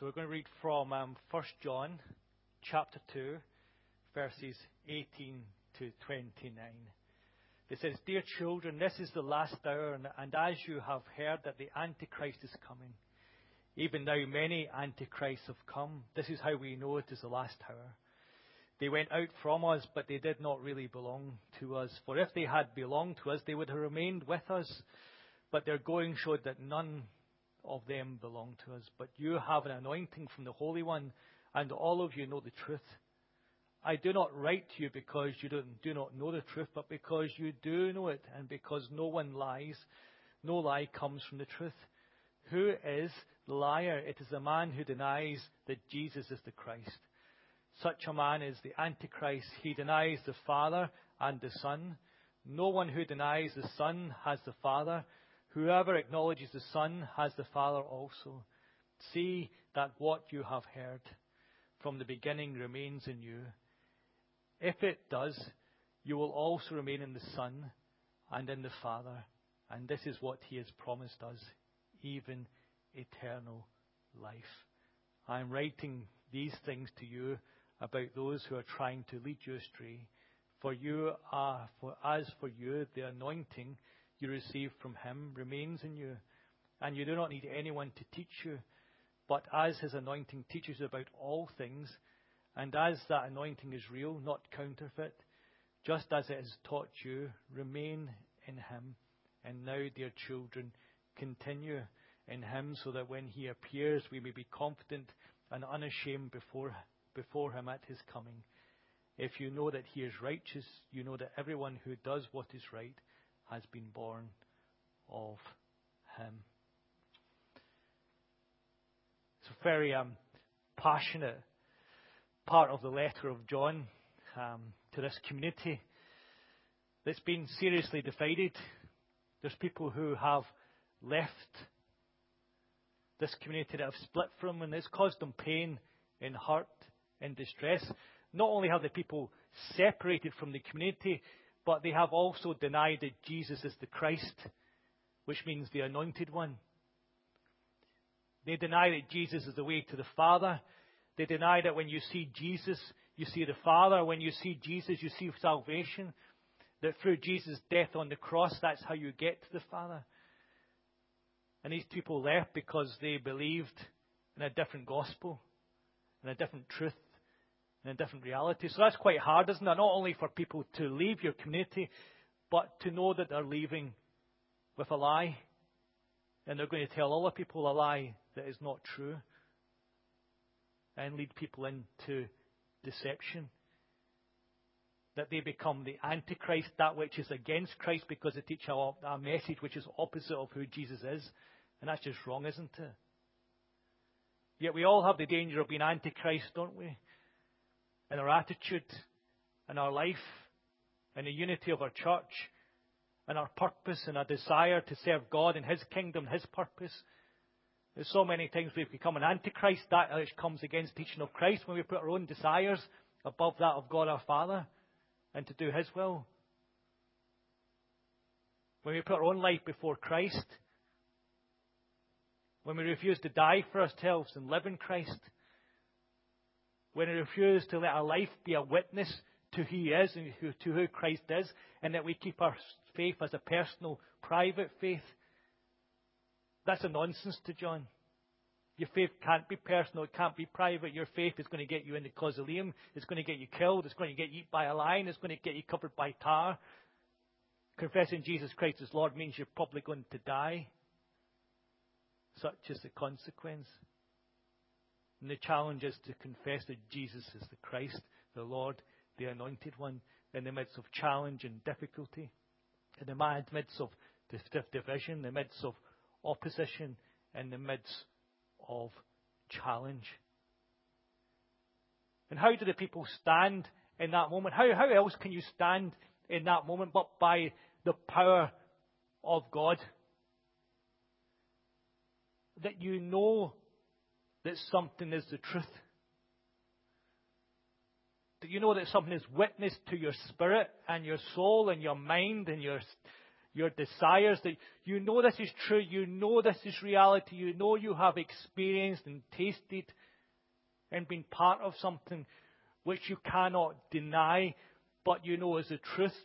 So we're going to read from um, 1 John chapter 2, verses 18 to 29. It says, Dear children, this is the last hour, and, and as you have heard that the Antichrist is coming, even now many Antichrists have come. This is how we know it is the last hour. They went out from us, but they did not really belong to us. For if they had belonged to us, they would have remained with us. But their going showed that none of them belong to us. But you have an anointing from the Holy One, and all of you know the truth. I do not write to you because you do not know the truth, but because you do know it, and because no one lies. No lie comes from the truth. Who is the liar? It is the man who denies that Jesus is the Christ. Such a man is the Antichrist. He denies the Father and the Son. No one who denies the Son has the Father. Whoever acknowledges the Son has the Father also. See that what you have heard from the beginning remains in you. If it does, you will also remain in the Son and in the Father. And this is what He has promised us, even eternal life. I am writing these things to you about those who are trying to lead you astray. For you are, for as for you, the anointing you receive from him remains in you, and you do not need anyone to teach you. But as his anointing teaches you about all things, and as that anointing is real, not counterfeit, just as it has taught you, remain in him. And now, dear children, continue in him so that when he appears, we may be confident and unashamed before, before him at his coming. If you know that he is righteous, you know that everyone who does what is right has been born of him. It's a very um, passionate part of the letter of John um, to this community that's been seriously divided. There's people who have left this community that have split from, and it's caused them pain and hurt and distress. Not only have the people separated from the community, but they have also denied that Jesus is the Christ, which means the anointed one. They deny that Jesus is the way to the Father. They deny that when you see Jesus, you see the Father. When you see Jesus, you see salvation. That through Jesus' death on the cross, that's how you get to the Father. And these people left because they believed in a different gospel, in a different truth, in a different reality. So that's quite hard, isn't it? Not only for people to leave your community, but to know that they're leaving with a lie. And they're going to tell other people a lie that is not true. And lead people into deception. That they become the Antichrist, that which is against Christ, because they teach a, message which is opposite of who Jesus is. And that's just wrong, isn't it? Yet we all have the danger of being Antichrist, don't we? In our attitude, in our life, in the unity of our church, in our purpose and our desire to serve God and His kingdom, His purpose. There's so many times we've become an antichrist, that which comes against teaching of Christ when we put our own desires above that of God our Father and to do His will. When we put our own life before Christ, when we refuse to die for ourselves and live in Christ, when we refuse to let our life be a witness to who He is and to who Christ is, and that we keep our faith as a personal, private faith, that's a nonsense to John. Your faith can't be personal, it can't be private. Your faith is going to get you into Colosseum, it's going to get you killed, it's going to get you eaten by a lion, it's going to get you covered by tar. Confessing Jesus Christ as Lord means you're probably going to die. Such is the consequence. And the challenge is to confess that Jesus is the Christ, the Lord, the anointed one, in the midst of challenge and difficulty, in the midst of division, in the midst of opposition, in the midst of challenge. And how do the people stand in that moment? How, how else can you stand in that moment but by the power of God? That you know that something is the truth. That you know that something is witnessed to your spirit and your soul and your mind and your, your desires, that you know this is true, you know this is reality, you know you have experienced and tasted and been part of something which you cannot deny, but you know is a truth.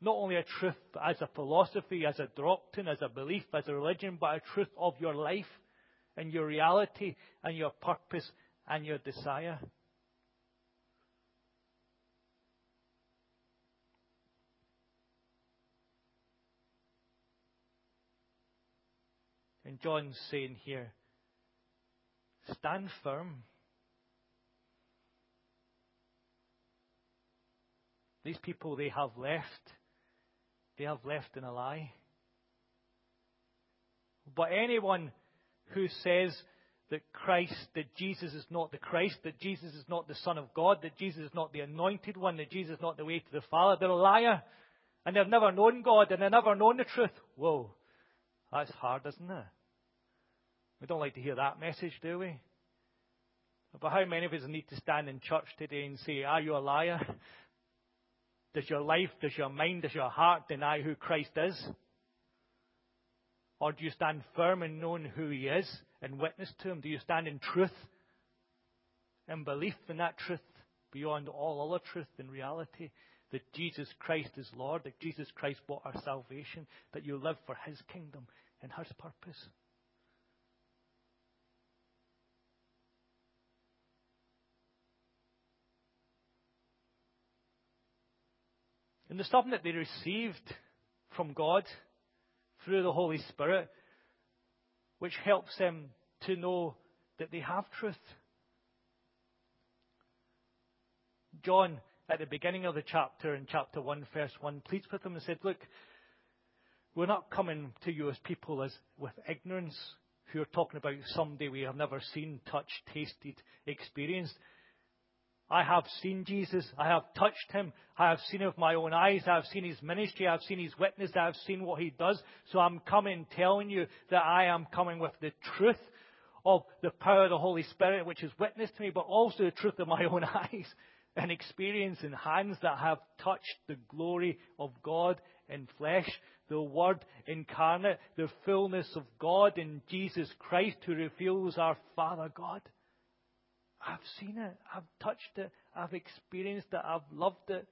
Not only a truth as a philosophy, as a doctrine, as a belief, as a religion, but a truth of your life and your reality and your purpose and your desire. And John's saying here, stand firm. These people they have left, they have left in a lie. But anyone who says that Christ, that Jesus is not the Christ, that Jesus is not the Son of God, that Jesus is not the anointed one, that Jesus is not the way to the Father, they're a liar. And they've never known God and they've never known the truth. Whoa. That's hard, isn't it? We don't like to hear that message, do we? But how many of us need to stand in church today and say, Are you a liar? Does your life, does your mind, does your heart deny who Christ is? Or do you stand firm in knowing who He is and witness to Him? Do you stand in truth and belief in that truth beyond all other truth and reality? That Jesus Christ is Lord, that Jesus Christ bought our salvation, that you live for His kingdom and His purpose. And the something that they received from God through the Holy Spirit, which helps them to know that they have truth. John, at the beginning of the chapter, in chapter 1, verse 1, pleads with them and said, Look, we're not coming to you as people as with ignorance who are talking about somebody we have never seen, touched, tasted, experienced. I have seen Jesus. I have touched him. I have seen with my own eyes. I have seen his ministry. I have seen his witness. I have seen what he does. So I'm coming telling you that I am coming with the truth of the power of the Holy Spirit, which is witness to me, but also the truth of my own eyes and experience and hands that have touched the glory of God in flesh, the Word incarnate, the fullness of God in Jesus Christ who reveals our Father God. I've seen it. I've touched it. I've experienced it. I've loved it.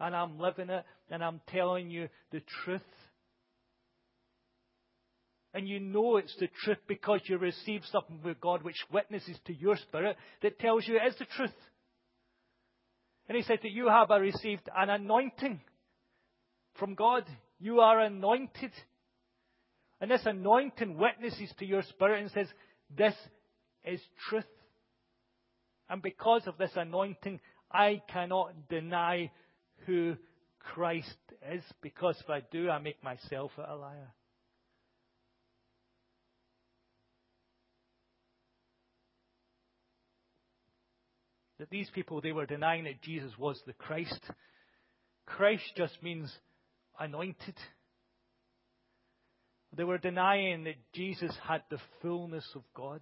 And I'm living it. And I'm telling you the truth. And you know it's the truth because you received something with God which witnesses to your spirit that tells you it is the truth. And he said that you have received an anointing from God. You are anointed. And this anointing witnesses to your spirit and says, This is truth. And because of this anointing, I cannot deny who Christ is, because if I do, I make myself a liar. That these people, they were denying that Jesus was the Christ. Christ just means anointed. They were denying that Jesus had the fullness of God,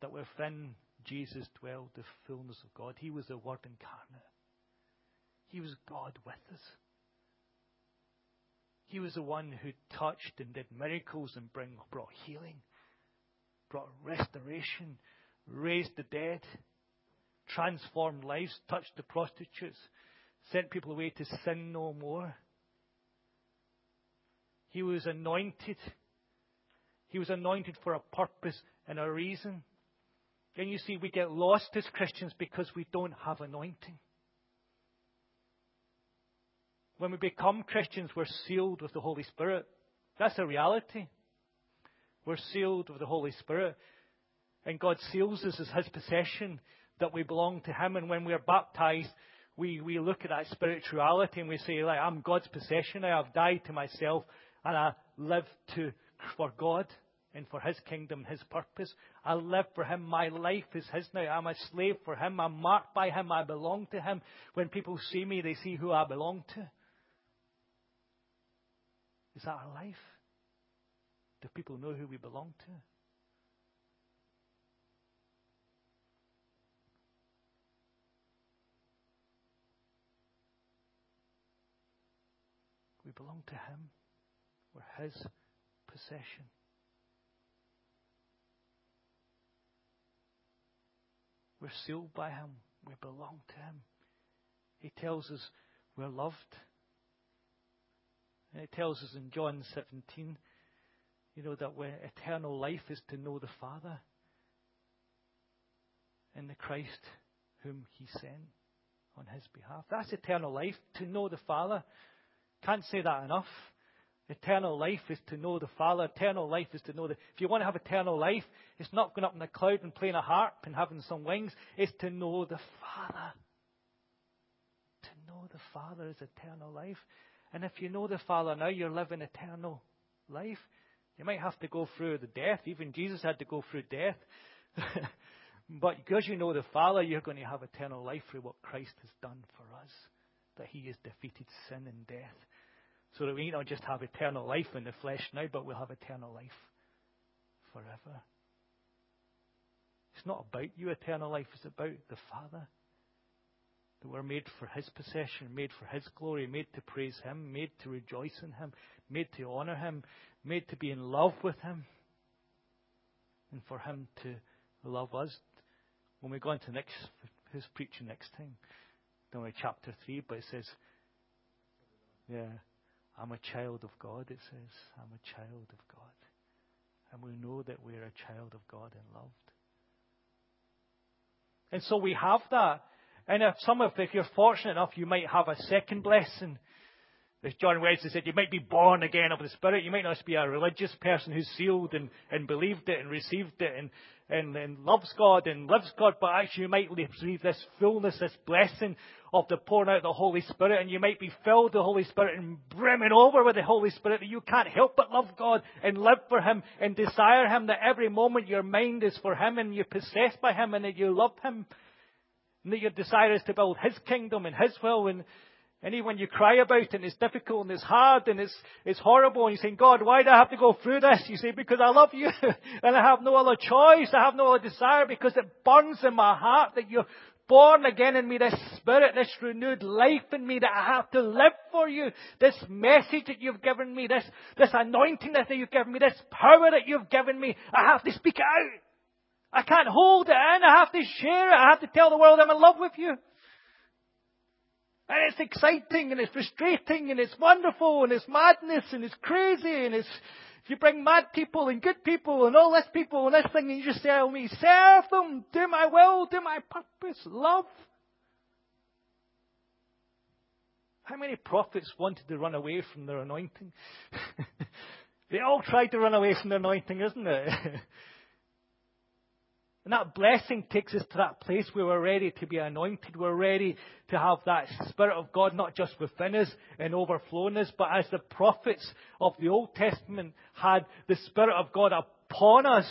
that within Jesus dwelled the fullness of God. He was the Word incarnate. He was God with us. He was the one who touched and did miracles and bring, brought healing, brought restoration, raised the dead, transformed lives, touched the prostitutes, sent people away to sin no more. He was anointed. He was anointed for a purpose and a reason. And you see, we get lost as Christians because we don't have anointing. When we become Christians, we're sealed with the Holy Spirit. That's a reality. We're sealed with the Holy Spirit. And God seals us as His possession, that we belong to Him. And when we're baptized, we, we look at that spirituality and we say, like, I'm God's possession. I have died to myself and I live to, for God and for His kingdom, His purpose. I live for Him. My life is His now. I'm a slave for Him. I'm marked by Him. I belong to Him. When people see me, they see who I belong to. Is that our life? Do people know who we belong to? We belong to Him. We're His possession. We're sealed by Him. We belong to Him. He tells us we're loved. And it tells us in John 17, you know, that when eternal life is to know the Father and the Christ whom He sent on His behalf. That's eternal life, to know the Father. Can't say that enough. Eternal life is to know the Father. Eternal life is to know that if you want to have eternal life, it's not going up in the cloud and playing a harp and having some wings. It's to know the Father. To know the Father is eternal life. And if you know the Father now, you're living eternal life. You might have to go through the death. Even Jesus had to go through death. but because you know the Father, you're going to have eternal life through what Christ has done for us. That He has defeated sin and death so that we don't just have eternal life in the flesh now, but we'll have eternal life forever. It's not about you, eternal life. It's about the Father. That we're made for His possession, made for His glory, made to praise Him, made to rejoice in Him, made to honor Him, made to be in love with Him, and for Him to love us. When we go into next, His preaching next time, don't know chapter 3, but it says, yeah, I'm a child of God, it says. I'm a child of God. And we know that we're a child of God and loved. And so we have that. And if some of, if you're fortunate enough, you might have a second blessing. As John Wesley said, you might be born again of the Spirit. You might not just be a religious person who's sealed and, and believed it and received it and, and, and loves God and lives God, but actually you might receive this fullness, this blessing of the pouring out of the Holy Spirit, and you might be filled with the Holy Spirit and brimming over with the Holy Spirit that you can't help but love God and live for Him and desire Him, that every moment your mind is for Him and you're possessed by Him and that you love Him. And that your desire is to build His kingdom and His will and and when you cry about it and it's difficult and it's hard and it's, it's horrible and you're saying, God, why do I have to go through this? You say, because I love you and I have no other choice. I have no other desire because it burns in my heart that you're born again in me, this spirit, this renewed life in me that I have to live for you. This message that you've given me, this, this anointing that you've given me, this power that you've given me, I have to speak it out. I can't hold it in. I have to share it. I have to tell the world I'm in love with you. And it's exciting and it's frustrating and it's wonderful and it's madness and it's crazy and it's, if you bring mad people and good people and all this people and this thing and you just tell me, serve them, do my will, do my purpose, love. How many prophets wanted to run away from their anointing? they all tried to run away from their anointing, isn't it? And that blessing takes us to that place where we're ready to be anointed. We're ready to have that Spirit of God not just within us and overflowing us, but as the prophets of the Old Testament had the Spirit of God upon us.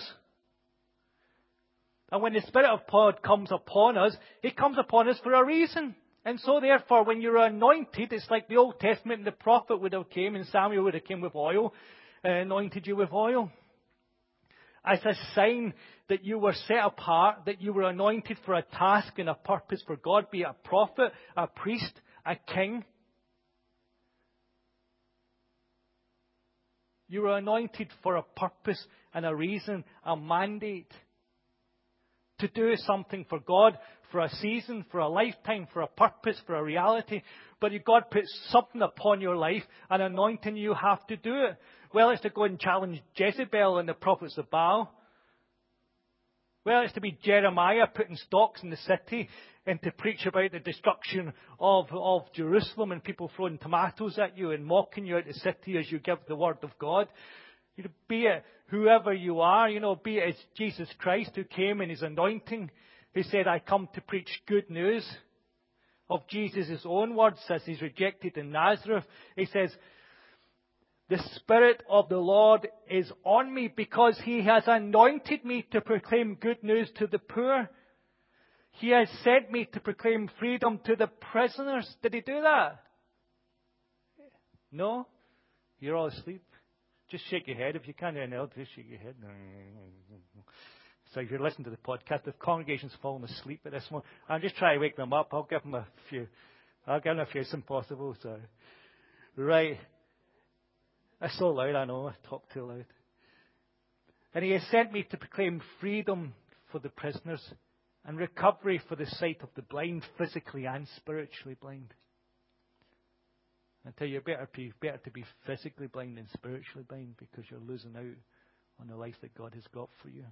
And when the Spirit of God comes upon us, it comes upon us for a reason. And so therefore, when you're anointed, it's like the Old Testament and the prophet would have came and Samuel would have came with oil and anointed you with oil as a sign that you were set apart, that you were anointed for a task and a purpose for God, be it a prophet, a priest, a king. You were anointed for a purpose and a reason, a mandate to do something for God, for a season, for a lifetime, for a purpose, for a reality. But if God puts something upon your life, an anointing, you have to do it. Well, it's to go and challenge Jezebel and the prophets of Baal. Well, it's to be Jeremiah putting stocks in the city and to preach about the destruction of, of Jerusalem and people throwing tomatoes at you and mocking you out of the city as you give the word of God. You know, be it whoever you are, you know, be it Jesus Christ who came in his anointing, who said, I come to preach good news of Jesus' own words as he's rejected in Nazareth. He says, the Spirit of the Lord is on me because He has anointed me to proclaim good news to the poor. He has sent me to proclaim freedom to the prisoners. Did He do that? No? You're all asleep. Just shake your head. If you can't hear an elder, just shake your head. So if you're listening to the podcast, if congregation's fallen asleep at this moment, I'll just try to wake them up. I'll give them a few. I'll give them a few. It's impossible. So, right. That's so loud, I know. I talk too loud. And he has sent me to proclaim freedom for the prisoners and recovery for the sight of the blind, physically and spiritually blind. I tell you, better, be, better to be physically blind than spiritually blind because you're losing out on the life that God has got for you.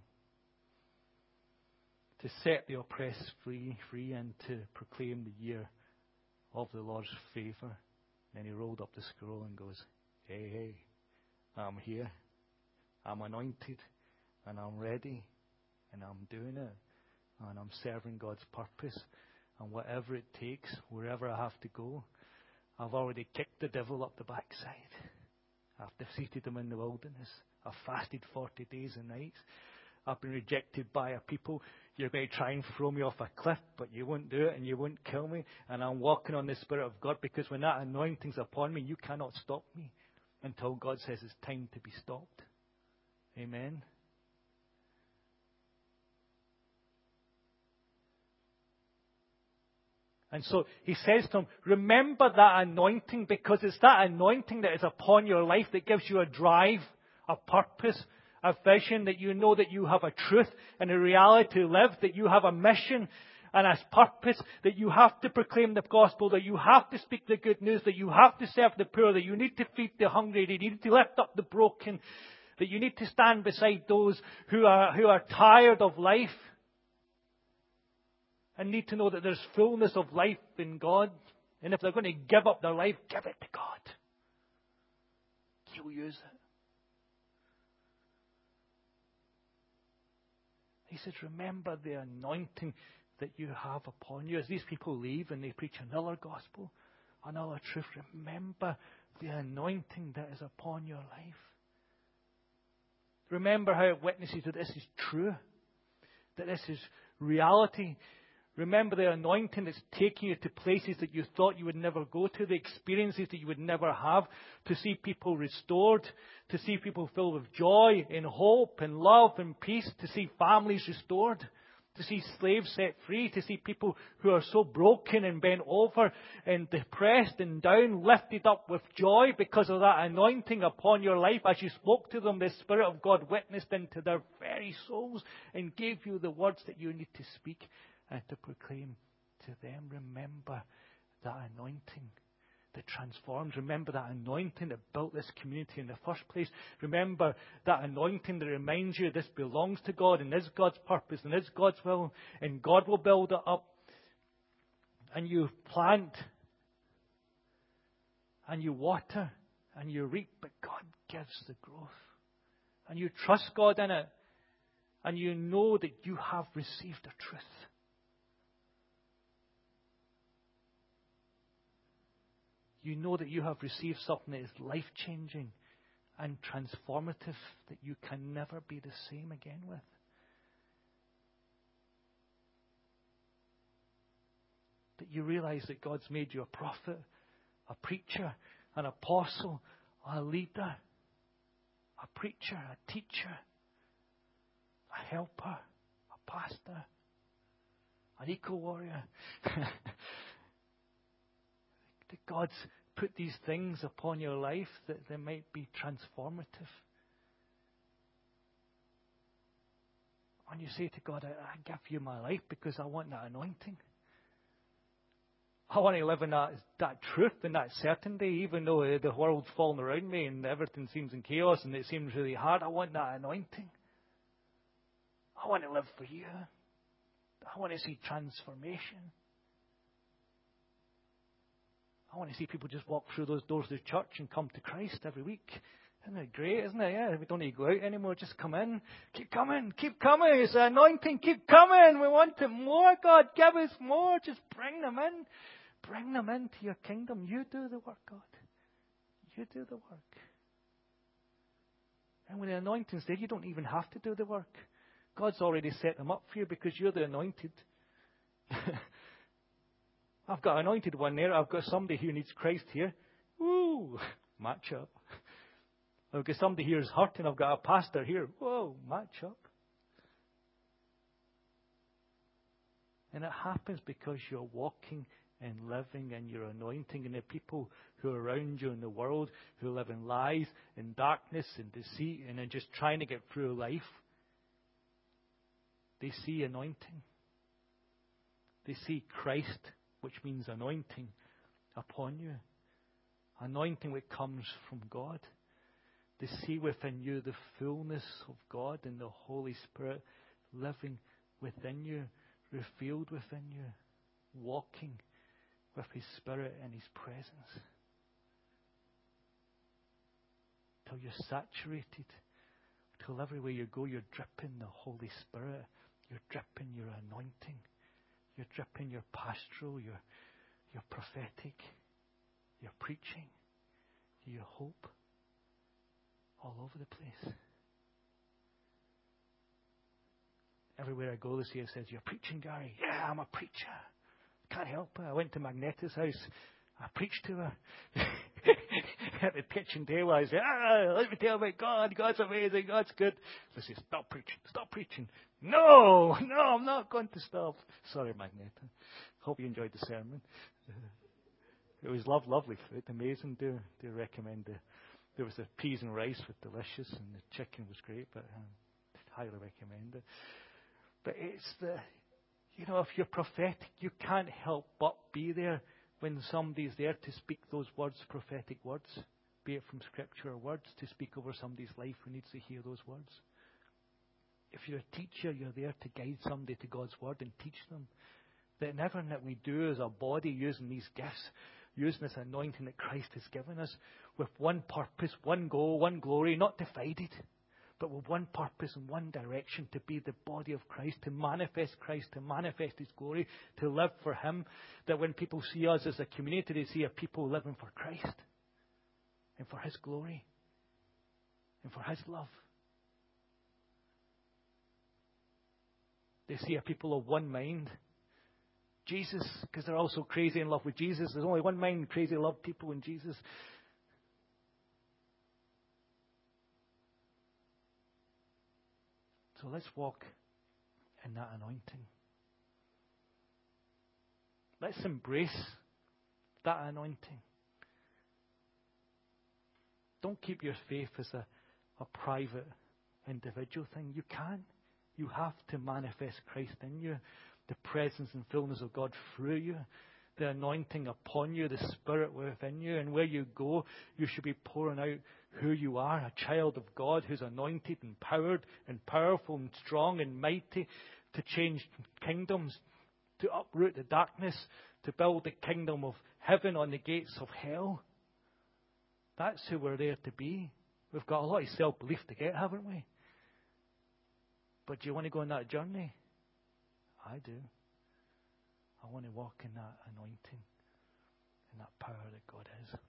To set the oppressed free, free, and to proclaim the year of the Lord's favor. Then he rolled up the scroll and goes, Hey, hey, I'm here. I'm anointed, and I'm ready, and I'm doing it, and I'm serving God's purpose. And whatever it takes, wherever I have to go, I've already kicked the devil up the backside. I've defeated him in the wilderness. I've fasted 40 days and nights. I've been rejected by a people. You're going to try and throw me off a cliff, but you won't do it and you won't kill me. And I'm walking on the Spirit of God because when that anointing's upon me, you cannot stop me until God says it's time to be stopped. Amen. And so he says to him, remember that anointing because it's that anointing that is upon your life that gives you a drive, a purpose, a vision, that you know that you have a truth and a reality to live, that you have a mission and a purpose, that you have to proclaim the gospel, that you have to speak the good news, that you have to serve the poor, that you need to feed the hungry, that you need to lift up the broken, that you need to stand beside those who are, who are tired of life and need to know that there's fullness of life in God. And if they're going to give up their life, give it to God. He'll use it. He says, Remember the anointing that you have upon you. As these people leave and they preach another gospel, another truth, remember the anointing that is upon your life. Remember how it witnesses that this is true, that this is reality. Remember the anointing that's taking you to places that you thought you would never go to, the experiences that you would never have, to see people restored, to see people filled with joy and hope and love and peace, to see families restored to see slaves set free, to see people who are so broken and bent over and depressed and down lifted up with joy because of that anointing upon your life. As you spoke to them, the Spirit of God witnessed into their very souls and gave you the words that you need to speak and to proclaim to them. Remember that anointing that transforms. Remember that anointing that built this community in the first place. Remember that anointing that reminds you this belongs to God and is God's purpose and is God's will, and God will build it up. And you plant and you water and you reap, but God gives the growth. And you trust God in it, and you know that you have received the truth. You know that you have received something that is life changing and transformative that you can never be the same again with. That you realize that God's made you a prophet, a preacher, an apostle, a leader, a preacher, a teacher, a helper, a pastor, an eco warrior. that God's put these things upon your life that they might be transformative. And you say to God, I, I give you my life because I want that anointing. I want to live in that, that truth and that certainty, even though eh, the world's falling around me and everything seems in chaos and it seems really hard. I want that anointing. I want to live for you. I want to see transformation. I want to see people just walk through those doors of the church and come to Christ every week. Isn't it great, isn't it? Yeah, we don't need to go out anymore. Just come in. Keep coming. Keep coming. It's an anointing. Keep coming. We want it more. God, give us more. Just bring them in. Bring them into your kingdom. You do the work, God. You do the work. And when the anointing's there, you don't even have to do the work. God's already set them up for you because you're the anointed. I've got anointed one there. I've got somebody who needs Christ here. Woo! Match up. I've got somebody here who's hurting. I've got a pastor here. Whoa! Match up. And it happens because you're walking and living and you're anointing. And the people who are around you in the world who live in lies, in darkness, in deceit, and in just trying to get through life, they see anointing. They see Christ, which means anointing, upon you. Anointing which comes from God. They see within you the fullness of God and the Holy Spirit living within you, revealed within you, walking with His Spirit and His presence. Till you're saturated, till everywhere you go, you're dripping the Holy Spirit, you're dripping your anointing, you're dripping your pastoral, your, your prophetic, your preaching, your hope, all over the place. Everywhere I go this year says, You're preaching, Gary. Yeah, I'm a preacher. Can't help it. I went to Magnetta's house. I preached to her. At the kitchen table, I say, ah, let me tell you about God. God's amazing. God's good. She said, stop preaching. Stop preaching. No, no, I'm not going to stop. Sorry, Magneta. Hope you enjoyed the sermon. It was love, lovely food. Amazing. Do, do recommend it. There was the peas and rice was delicious, and the chicken was great, but um, highly recommend it. But it's the, you know, if you're prophetic, you can't help but be there when somebody is there to speak those words, prophetic words, be it from Scripture or words, to speak over somebody's life who needs to hear those words. If you're a teacher, you're there to guide somebody to God's Word and teach them. That in everything that we do as a body using these gifts, using this anointing that Christ has given us, with one purpose, one goal, one glory, not divided but with one purpose and one direction to be the body of Christ, to manifest Christ, to manifest His glory, to live for Him. That when people see us as a community, they see a people living for Christ and for His glory and for His love. They see a people of one mind. Jesus, because they're also crazy in love with Jesus. There's only one mind, crazy love people in Jesus. So let's walk in that anointing. Let's embrace that anointing. Don't keep your faith as a, a private, individual thing. You can. You have to manifest Christ in you, the presence and fullness of God through you, the anointing upon you, the Spirit within you. And where you go, you should be pouring out who you are, a child of God who's anointed, empowered, and powerful, and strong, and mighty to change kingdoms, to uproot the darkness, to build the kingdom of heaven on the gates of hell. That's who we're there to be. We've got a lot of self belief to get, haven't we? But do you want to go on that journey? I do. I want to walk in that anointing, in that power that God is.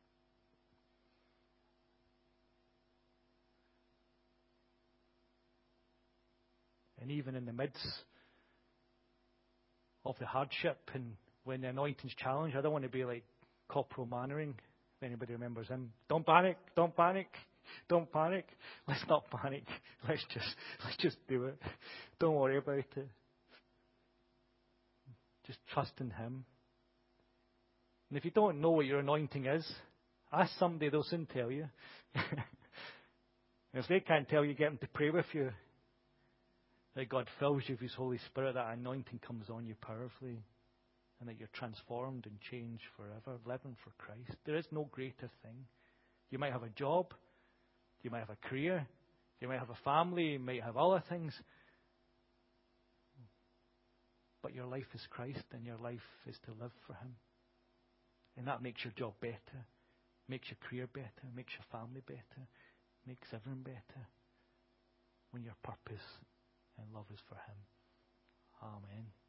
And even in the midst of the hardship and when the anointing's challenged, I don't want to be like Corporal Mainwaring, if anybody remembers him. Don't panic, don't panic, don't panic. Let's not panic. Let's just let's just do it. Don't worry about it. Just trust in Him. And if you don't know what your anointing is, ask somebody, they'll soon tell you. if they can't tell you, get them to pray with you that God fills you with His Holy Spirit, that anointing comes on you powerfully, and that you're transformed and changed forever, living for Christ. There is no greater thing. You might have a job, you might have a career, you might have a family, you might have other things. But your life is Christ, and your life is to live for Him. And that makes your job better, makes your career better, makes your family better, makes everyone better when your purpose and love is for Him. Amen.